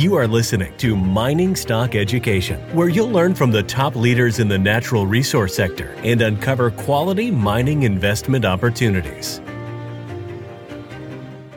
You are listening to Mining Stock Education, where you'll learn from the top leaders in the natural resource sector and uncover quality mining investment opportunities.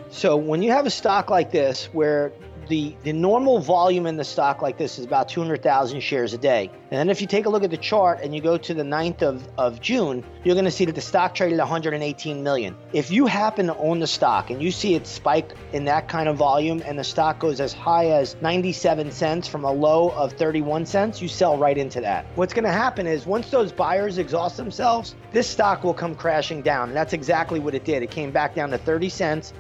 So, when you have a stock like this, where the, the normal volume in the stock like this is about 200,000 shares a day. And then if you take a look at the chart and you go to the 9th of, of June, you're going to see that the stock traded 118 million. If you happen to own the stock and you see it spike in that kind of volume and the stock goes as high as 97 cents from a low of 31 cents, you sell right into that. What's going to happen is once those buyers exhaust themselves, this stock will come crashing down. And that's exactly what it did. It came back down to 30 cents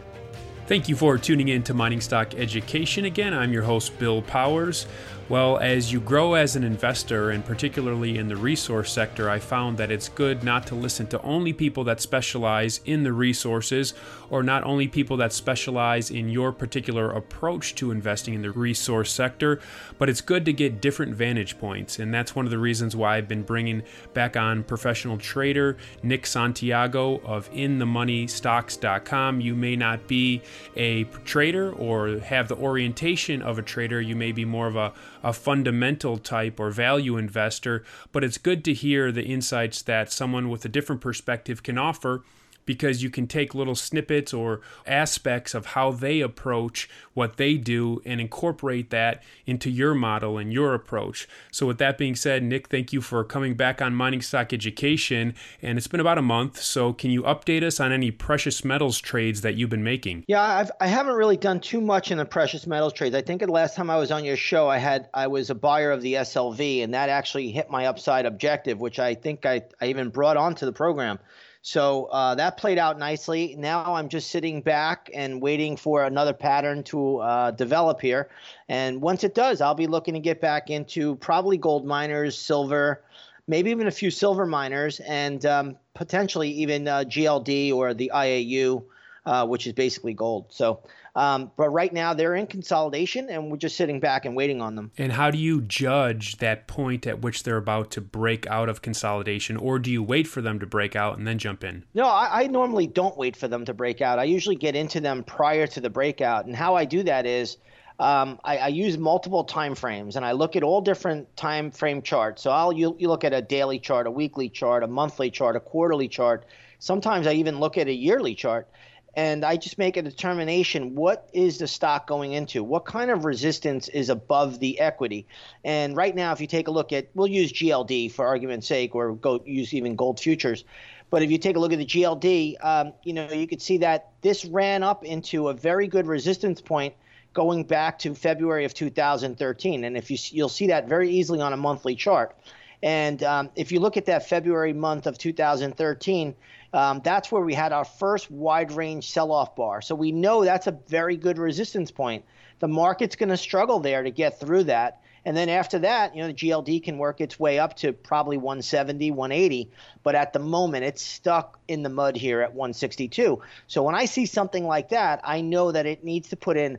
Thank you for tuning in to Mining Stock Education. Again, I'm your host, Bill Powers. Well, as you grow as an investor, and particularly in the resource sector, I found that it's good not to listen to only people that specialize in the resources or not only people that specialize in your particular approach to investing in the resource sector, but it's good to get different vantage points. And that's one of the reasons why I've been bringing back on professional trader Nick Santiago of InTheMoneyStocks.com. You may not be a trader or have the orientation of a trader, you may be more of a a fundamental type or value investor, but it's good to hear the insights that someone with a different perspective can offer because you can take little snippets or aspects of how they approach what they do and incorporate that into your model and your approach. So, with that being said, Nick, thank you for coming back on Mining Stock Education. And it's been about a month. So, can you update us on any precious metals trades that you've been making? Yeah, I've, I haven't really done too much in the precious metals trades. I think the last time I was on your show, I had I was a buyer of the SLV, and that actually hit my upside objective, which I think I, I even brought onto the program. So uh, that played out nicely. Now I'm just sitting back and waiting for another pattern to uh, develop here. And once it does, I'll be looking to get back into probably gold miners, silver, maybe even a few silver miners, and um, potentially even uh, GLD or the IAU, uh, which is basically gold. So um, but right now they're in consolidation, and we're just sitting back and waiting on them. And how do you judge that point at which they're about to break out of consolidation, or do you wait for them to break out and then jump in? No, I, I normally don't wait for them to break out. I usually get into them prior to the breakout, and how I do that is. Um, I, I, use multiple time frames and I look at all different time frame charts. So I'll you, you look at a daily chart, a weekly chart, a monthly chart, a quarterly chart. Sometimes I even look at a yearly chart and I just make a determination what is the stock going into? What kind of resistance is above the equity? And right now, if you take a look at, we'll use GLD for argument's sake, or go use even gold futures. But if you take a look at the GLD, um, you know you could see that this ran up into a very good resistance point going back to February of 2013, and if you you'll see that very easily on a monthly chart. And um, if you look at that February month of 2013 um, that's where we had our first wide range sell off bar. So we know that's a very good resistance point. The market's going to struggle there to get through that. And then after that, you know, the GLD can work its way up to probably 170, 180. But at the moment, it's stuck in the mud here at 162. So when I see something like that, I know that it needs to put in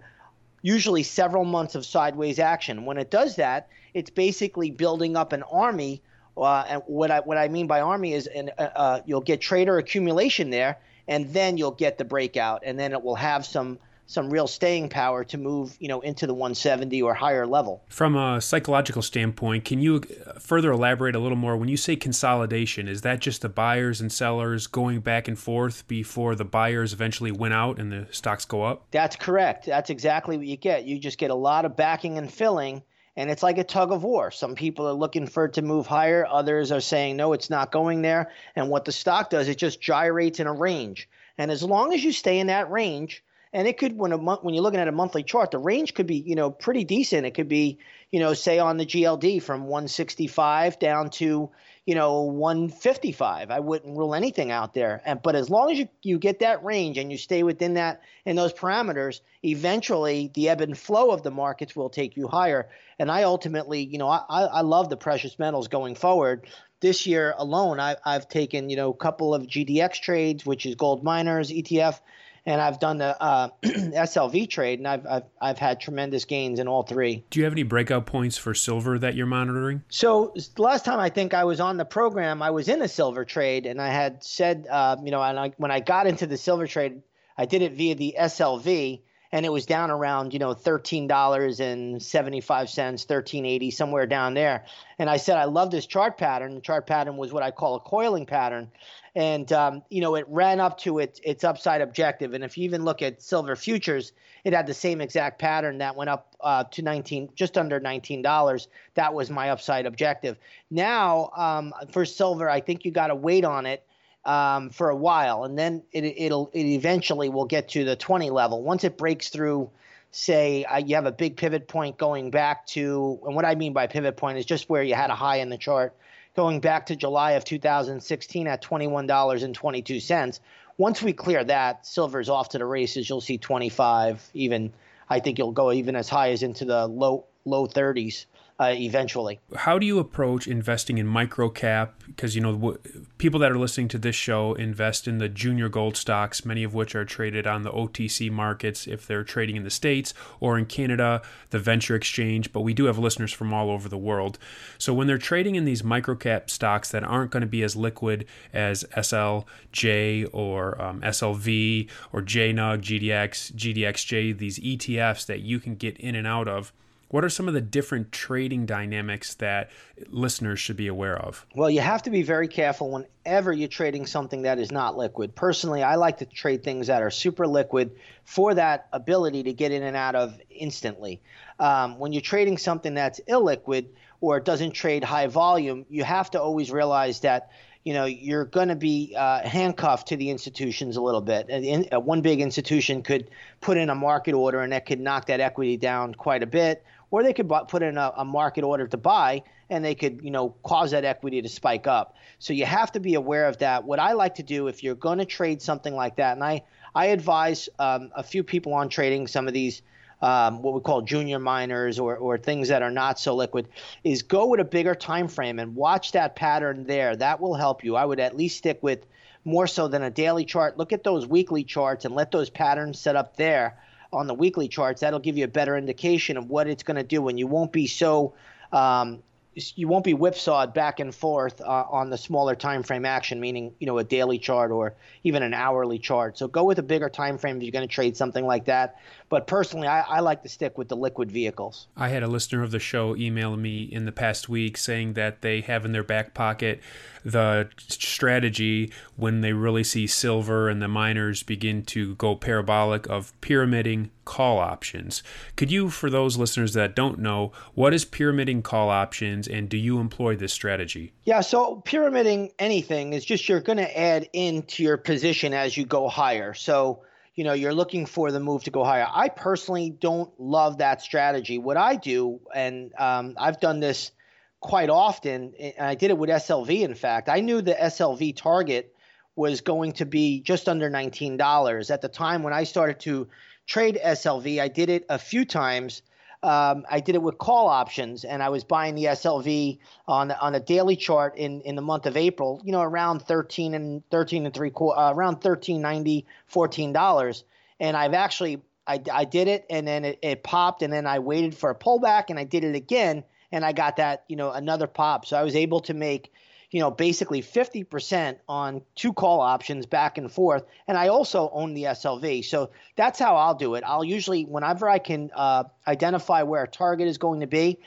usually several months of sideways action. When it does that, it's basically building up an army uh, and what I what I mean by army is, an, uh, uh, you'll get trader accumulation there, and then you'll get the breakout, and then it will have some some real staying power to move, you know, into the 170 or higher level. From a psychological standpoint, can you further elaborate a little more? When you say consolidation, is that just the buyers and sellers going back and forth before the buyers eventually win out and the stocks go up? That's correct. That's exactly what you get. You just get a lot of backing and filling and it's like a tug of war. Some people are looking for it to move higher, others are saying no, it's not going there. And what the stock does, it just gyrates in a range. And as long as you stay in that range, and it could when a month when you're looking at a monthly chart, the range could be you know pretty decent. It could be you know say on the GLD from 165 down to you know 155 i wouldn't rule anything out there. And but as long as you, you get that range and you stay within that in those parameters eventually the ebb and flow of the markets will take you higher. And i ultimately you know i, I love the precious metals going forward. This year alone I, i've taken you know a couple of gdx trades which is gold miners etf and I've done the uh, SLV trade, and I've, I've I've had tremendous gains in all three. Do you have any breakout points for silver that you're monitoring? So last time I think I was on the program, I was in a silver trade, and I had said, uh, you know, and I, when I got into the silver trade, I did it via the SLV, and it was down around you know thirteen dollars and seventy five cents, thirteen eighty somewhere down there. And I said I love this chart pattern. The chart pattern was what I call a coiling pattern, and um, you know it ran up to its its upside objective. And if you even look at silver futures, it had the same exact pattern that went up uh, to 19, just under $19. That was my upside objective. Now um, for silver, I think you got to wait on it um, for a while, and then it, it'll it eventually will get to the 20 level. Once it breaks through, say uh, you have a big pivot point going back to, and what I mean by pivot point is just where you had a high in the chart, going back to July of 2016 at $21.22. Once we clear that, silver's off to the races. You'll see 25, even I think you'll go even as high as into the low low 30s uh, eventually. How do you approach investing in microcap? Because you know w- people that are listening to this show invest in the junior gold stocks, many of which are traded on the OTC markets if they're trading in the states or in Canada, the venture exchange. But we do have listeners from all over the world. So when they're trading in these microcap stocks that aren't going to be as liquid as SLJ or um, SLV or JNUG, GDX, GDXJ, these ETFs that you can get in and out of what are some of the different trading dynamics that listeners should be aware of? Well, you have to be very careful whenever you're trading something that is not liquid. Personally, I like to trade things that are super liquid for that ability to get in and out of instantly. Um, when you're trading something that's illiquid or doesn't trade high volume, you have to always realize that you know you're going to be uh, handcuffed to the institutions a little bit. In, uh, one big institution could put in a market order, and that could knock that equity down quite a bit. Or they could put in a, a, market order to buy and they could you know cause that equity to spike up. So you have to be aware of that. What i like to do if you're going to trade something like that and i i advise um, a few people on trading some of these um, what we call junior miners or, or things that are not so liquid is go with a bigger time frame and watch that pattern there. That will help you. I would at least stick with more so than a daily chart. Look at those weekly charts and let those patterns set up there on the weekly charts, that'll give you a better indication of what it's going to do, and you won't be so um, you won't be whipsawed back and forth uh, on the smaller time frame action, meaning you know a daily chart or even an hourly chart. So go with a bigger time frame if you're going to trade something like that. But personally, I, I, like to stick with the liquid vehicles. I had a listener of the show email me in the past week saying that they have in their back pocket the strategy when they really see silver and the miners begin to go parabolic of pyramiding call options. Could you, for those listeners that don't know, what is pyramiding call options and do you employ this strategy? Yeah, so pyramiding anything is just you're going to add into your position as you go higher. So you know you're looking for the move to go higher. I personally don't love that strategy. What I do, and um, I've done this quite often, and I did it with SLV. In fact, I knew the SLV target was going to be just under $19 at the time when I started to trade SLV. I did it a few times um, I did it with call options, and I was buying the SLV on on a daily chart in, in the month of April. You know, around thirteen and thirteen and three quarter, uh, around thirteen ninety, fourteen dollars. And I've actually I, I did it, and then it, it popped, and then I waited for a pullback, and I did it again, and I got that you know another pop. So I was able to make you know, basically 50% on two call options back and forth. And I also own the SLV. So that's how I'll do it. I'll usually, whenever I can uh, identify where a target is going to be,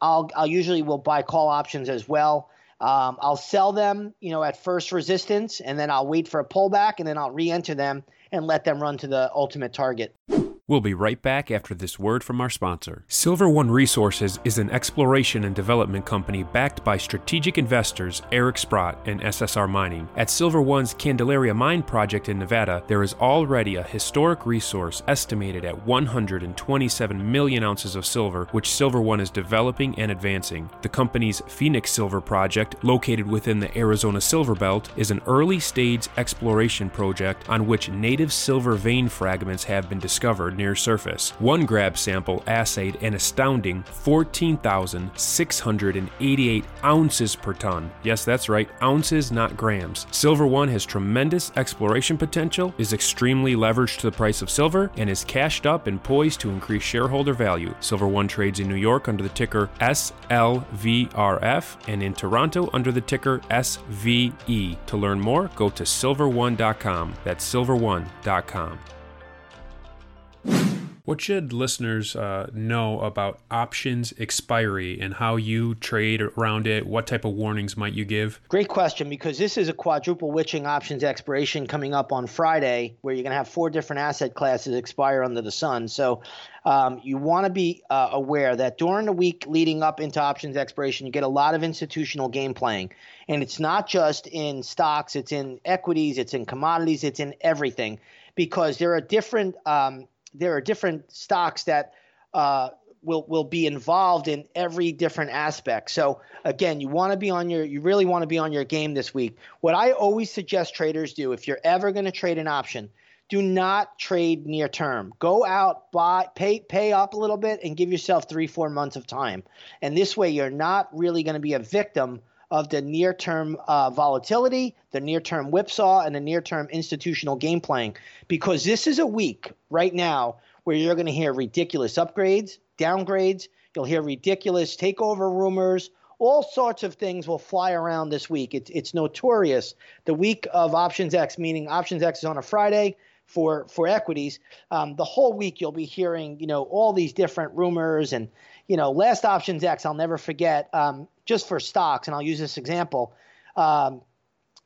I'll, I'll usually will buy call options as well. Um, I'll sell them, you know, at first resistance, and then I'll wait for a pullback, and then I'll re-enter them and let them run to the ultimate target. We'll be right back after this word from our sponsor. Silver One Resources is an exploration and development company backed by strategic investors Eric Sprott and SSR Mining. At Silver One's Candelaria Mine project in Nevada, there is already a historic resource estimated at 127 million ounces of silver, which Silver One is developing and advancing. The company's Phoenix Silver project, located within the Arizona Silver Belt, is an early stage exploration project on which native silver vein fragments have been discovered near surface. One grab sample assayed an astounding 14,688 ounces per ton. Yes, that's right, ounces, not grams. Silver One has tremendous exploration potential, is extremely leveraged to the price of silver, and is cashed up and poised to increase shareholder value. Silver One trades in New York under the ticker SLVRF and in Toronto under the ticker SVE. To learn more, go to silverone.com. That's silverone.com. What should listeners uh, know about options expiry and how you trade around it? What type of warnings might you give? Great question because this is a quadruple witching options expiration coming up on Friday where you're going to have four different asset classes expire under the sun. So um, you want to be uh, aware that during the week leading up into options expiration, you get a lot of institutional game playing. And it's not just in stocks, it's in equities, it's in commodities, it's in everything because there are different. Um, there are different stocks that uh, will will be involved in every different aspect. So again, you want to be on your you really want to be on your game this week. What I always suggest traders do if you're ever going to trade an option, do not trade near term. Go out, buy, pay pay up a little bit and give yourself 3-4 months of time. And this way you're not really going to be a victim of the near term uh, volatility, the near term whipsaw, and the near term institutional game playing. Because this is a week right now where you're going to hear ridiculous upgrades, downgrades, you'll hear ridiculous takeover rumors. All sorts of things will fly around this week. It's, it's notorious. The week of Options X, meaning Options X is on a Friday for for equities. Um, the whole week you'll be hearing, you know, all these different rumors and, you know, last Options X. I'll never forget. Um, just for stocks, and I'll use this example. Um,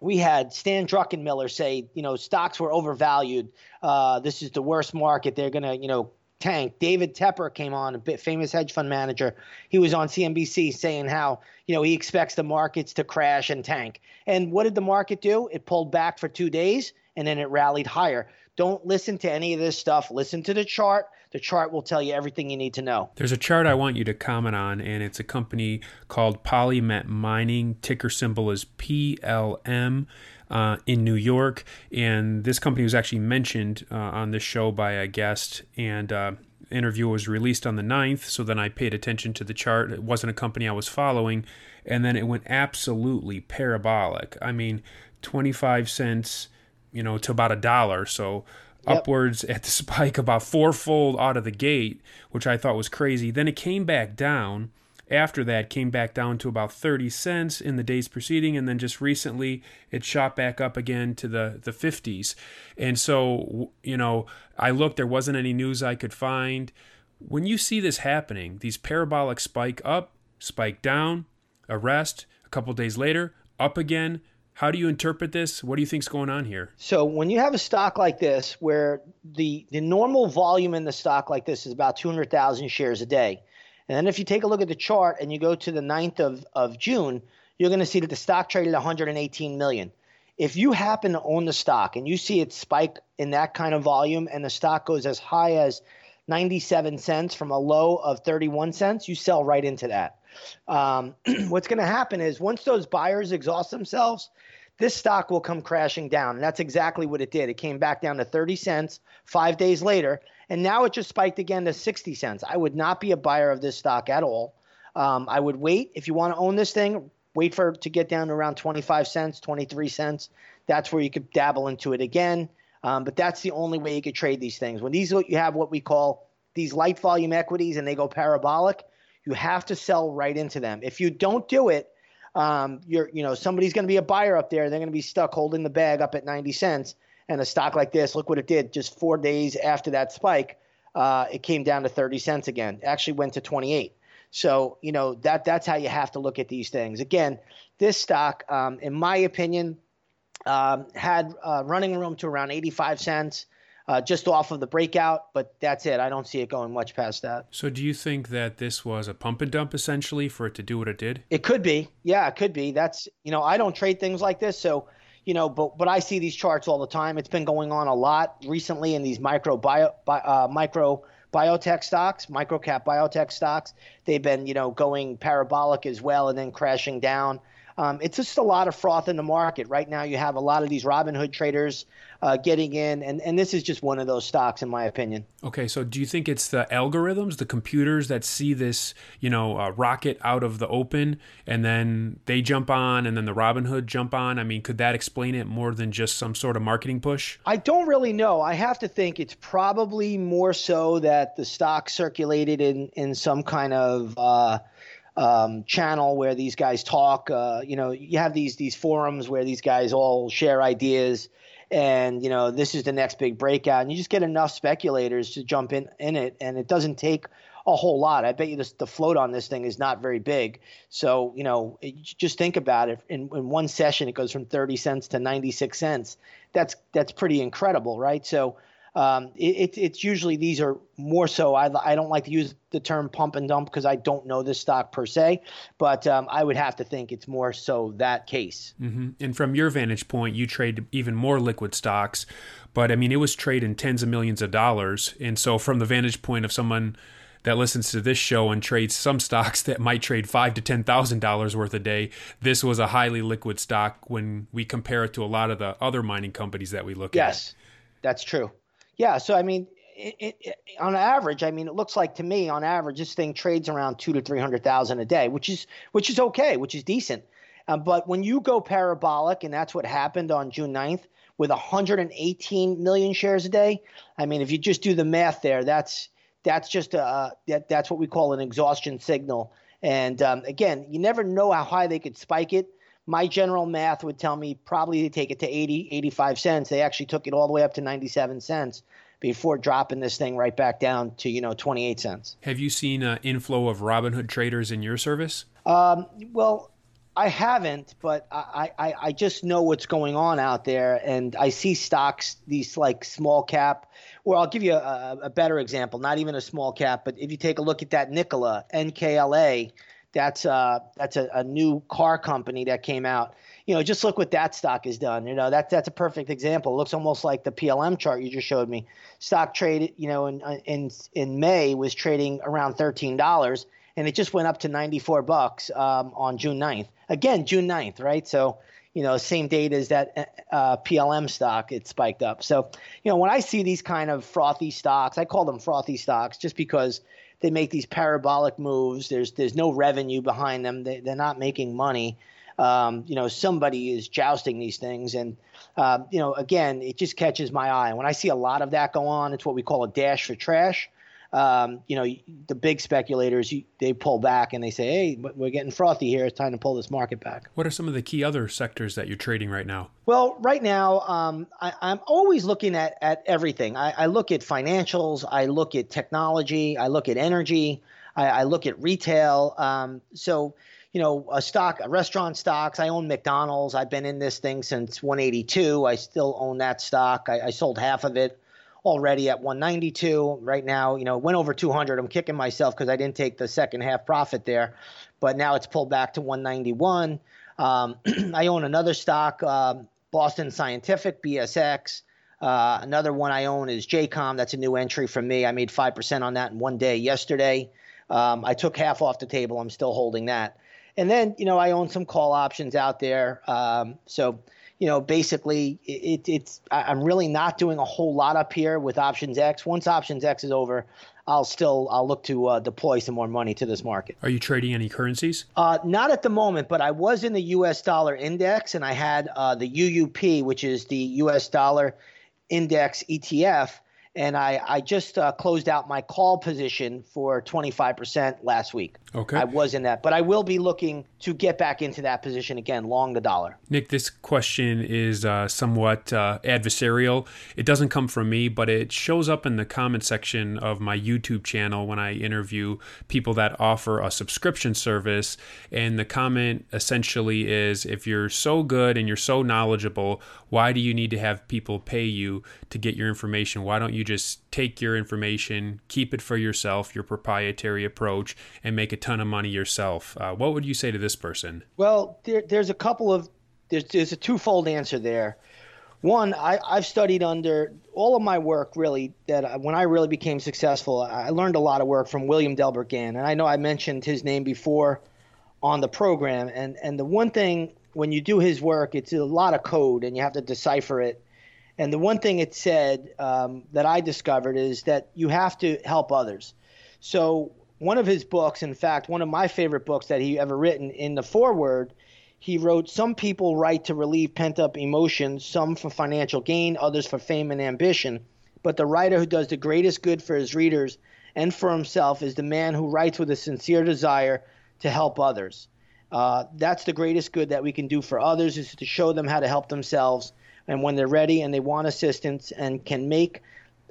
we had Stan Druckenmiller say, you know, stocks were overvalued. Uh, this is the worst market. They're going to, you know, tank. David Tepper came on, a famous hedge fund manager. He was on CNBC saying how, you know, he expects the markets to crash and tank. And what did the market do? It pulled back for two days and then it rallied higher. Don't listen to any of this stuff. Listen to the chart. The chart will tell you everything you need to know. There's a chart I want you to comment on, and it's a company called Polymet Mining. Ticker symbol is PLM. Uh, in New York, and this company was actually mentioned uh, on this show by a guest, and uh, interview was released on the 9th, so then I paid attention to the chart. It wasn't a company I was following, and then it went absolutely parabolic. I mean, 25 cents, you know, to about a dollar. So upwards at the spike about fourfold out of the gate, which I thought was crazy. Then it came back down. After that, came back down to about 30 cents in the days preceding, and then just recently it shot back up again to the, the 50s. And so, you know, I looked, there wasn't any news I could find. When you see this happening, these parabolic spike up, spike down, arrest, a couple days later, up again, how do you interpret this? What do you think's going on here? So when you have a stock like this, where the the normal volume in the stock like this is about 200,000 shares a day, and then if you take a look at the chart and you go to the 9th of, of June, you're going to see that the stock traded 118 million. If you happen to own the stock and you see it spike in that kind of volume and the stock goes as high as 97 cents from a low of 31 cents, you sell right into that. Um, what's going to happen is once those buyers exhaust themselves, this stock will come crashing down. And that's exactly what it did. It came back down to 30 cents five days later, and now it just spiked again to 60 cents. I would not be a buyer of this stock at all. Um, I would wait if you want to own this thing. Wait for it to get down to around 25 cents, 23 cents. That's where you could dabble into it again. Um, but that's the only way you could trade these things. When these you have what we call these light volume equities and they go parabolic, you have to sell right into them. If you don't do it, um, you're you know somebody's going to be a buyer up there. They're going to be stuck holding the bag up at 90 cents. And a stock like this, look what it did. Just four days after that spike, uh, it came down to 30 cents again. It actually went to 28. So you know that that's how you have to look at these things. Again, this stock, um, in my opinion, um, had uh, running room to around 85 cents uh, just off of the breakout, but that's it. I don't see it going much past that. So, do you think that this was a pump and dump essentially for it to do what it did? It could be. Yeah, it could be. That's you know, I don't trade things like this, so you know, but but I see these charts all the time. It's been going on a lot recently in these micro bio, uh, micro biotech stocks, micro cap biotech stocks. They've been you know going parabolic as well and then crashing down. Um, it's just a lot of froth in the market right now. You have a lot of these Robinhood traders uh, getting in, and and this is just one of those stocks, in my opinion. Okay, so do you think it's the algorithms, the computers that see this, you know, uh, rocket out of the open, and then they jump on, and then the Robinhood jump on? I mean, could that explain it more than just some sort of marketing push? I don't really know. I have to think it's probably more so that the stock circulated in in some kind of. Uh, um, channel where these guys talk. Uh, you know, you have these these forums where these guys all share ideas, and you know this is the next big breakout and you just get enough speculators to jump in in it and it doesn't take a whole lot. I bet you this, the float on this thing is not very big. So you know just think about it. In, in one session it goes from 30 cents to 96 cents. That's that's pretty incredible right? So um, it, it's usually these are more so. I, I don't like to use the term pump and dump because I don't know this stock per se, but um, I would have to think it's more so that case. Mm-hmm. And from your vantage point, you trade even more liquid stocks, but I mean, it was trading tens of millions of dollars. And so, from the vantage point of someone that listens to this show and trades some stocks that might trade five to ten thousand dollars worth a day, this was a highly liquid stock when we compare it to a lot of the other mining companies that we look yes, at. Yes, that's true. Yeah, so I mean, it, it, on average, I mean, it looks like to me, on average, this thing trades around two to three hundred thousand a day, which is which is okay, which is decent. Um, but when you go parabolic, and that's what happened on June 9th with 118 million shares a day. I mean, if you just do the math there, that's that's just a that, that's what we call an exhaustion signal. And um, again, you never know how high they could spike it my general math would tell me probably they take it to 80, 85 cents. They actually took it all the way up to 97 cents before dropping this thing right back down to, you know, 28 cents. Have you seen an inflow of Robinhood traders in your service? Um, well, I haven't, but I, I, I just know what's going on out there, and I see stocks, these like small cap. well, I'll give you a, a better example, not even a small cap, but if you take a look at that Nikola, NKLA, that's uh that's a, a new car company that came out. You know, just look what that stock has done. You know, that's that's a perfect example. It looks almost like the PLM chart you just showed me. Stock traded, you know, in in in May was trading around thirteen dollars, and it just went up to ninety four bucks um, on June 9th. Again, June 9th, right? So you know, same date as that uh, PLM stock, it spiked up. So, you know, when I see these kind of frothy stocks, I call them frothy stocks just because they make these parabolic moves. There's there's no revenue behind them. They, they're not making money. Um, you know, somebody is jousting these things, and uh, you know, again, it just catches my eye. When I see a lot of that go on, it's what we call a dash for trash um, you know, the big speculators, you, they pull back and they say, hey, we're getting frothy here. It's time to pull this market back. What are some of the key other sectors that you're trading right now? Well, right now, um, I, am always looking at, at everything. I, I, look at financials, I look at technology, I look at energy, I, I look at retail. Um, so, you know, a stock, a restaurant stocks. I own McDonald's. I've been in this thing since 182. I still own that stock. I, I sold half of it already at 192 right now. You know, went over 200. I'm kicking myself because I didn't take the second half profit there, but now it's pulled back to 191. Um, I own another stock, uh, Boston Scientific (BSX). Uh, another one I own is JCOM. That's a new entry from me. I made five percent on that in one day yesterday. Um, I took half off the table. I'm still holding that. And then, you know, I own some call options out there. Um, so you know, basically, it, it's I'm really not doing a whole lot up here with options X. Once options X is over, I'll still I'll look to uh, deploy some more money to this market. Are you trading any currencies? Uh, not at the moment, but I was in the U.S. dollar index, and I had uh, the UUP, which is the U.S. dollar index ETF and I, I just uh, closed out my call position for 25% last week. Okay. I was in that, but I will be looking to get back into that position again, long the dollar. Nick, this question is uh, somewhat uh, adversarial. It doesn't come from me, but it shows up in the comment section of my YouTube channel when I interview people that offer a subscription service. And the comment essentially is if you're so good and you're so knowledgeable, why do you need to have people pay you to get your information? Why don't you just take your information, keep it for yourself, your proprietary approach, and make a ton of money yourself? Uh, what would you say to this person? Well, there, there's a couple of there's, there's a twofold answer there. One, I, I've studied under all of my work really that when I really became successful, I learned a lot of work from William Delbert Gann. And I know I mentioned his name before on the program. And, and the one thing when you do his work, it's a lot of code and you have to decipher it. And the one thing it said um, that I discovered is that you have to help others. So one of his books, in fact, one of my favorite books that he ever written, in the foreword, he wrote, "Some people write to relieve pent-up emotions, some for financial gain, others for fame and ambition. But the writer who does the greatest good for his readers and for himself is the man who writes with a sincere desire to help others." Uh, that's the greatest good that we can do for others is to show them how to help themselves. And when they're ready and they want assistance and can make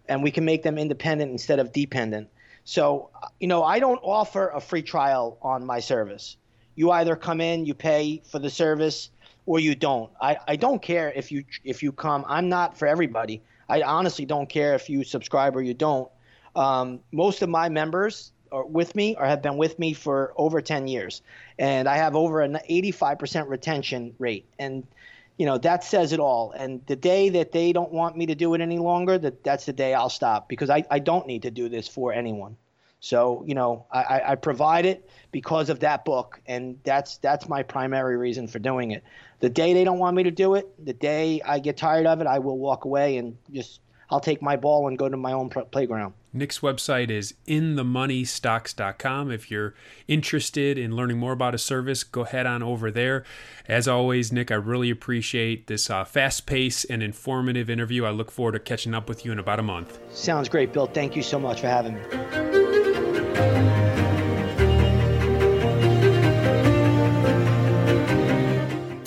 and we can make them independent instead of dependent. So, you know, I don't offer a free trial on my service. You either come in, you pay for the service, or you don't. I, I don't care if you if you come. I'm not for everybody. I honestly don't care if you subscribe or you don't. Um, most of my members are with me or have been with me for over 10 years, and I have over an 85% retention rate. And you know that says it all. And the day that they don't want me to do it any longer, that that's the day I'll stop because I, I don't need to do this for anyone. So you know I, I provide it because of that book, and that's that's my primary reason for doing it. The day they don't want me to do it, the day I get tired of it, I will walk away and just I'll take my ball and go to my own playground. Nick's website is inthemoneystocks.com. If you're interested in learning more about a service, go head on over there. As always, Nick, I really appreciate this uh, fast paced and informative interview. I look forward to catching up with you in about a month. Sounds great, Bill. Thank you so much for having me.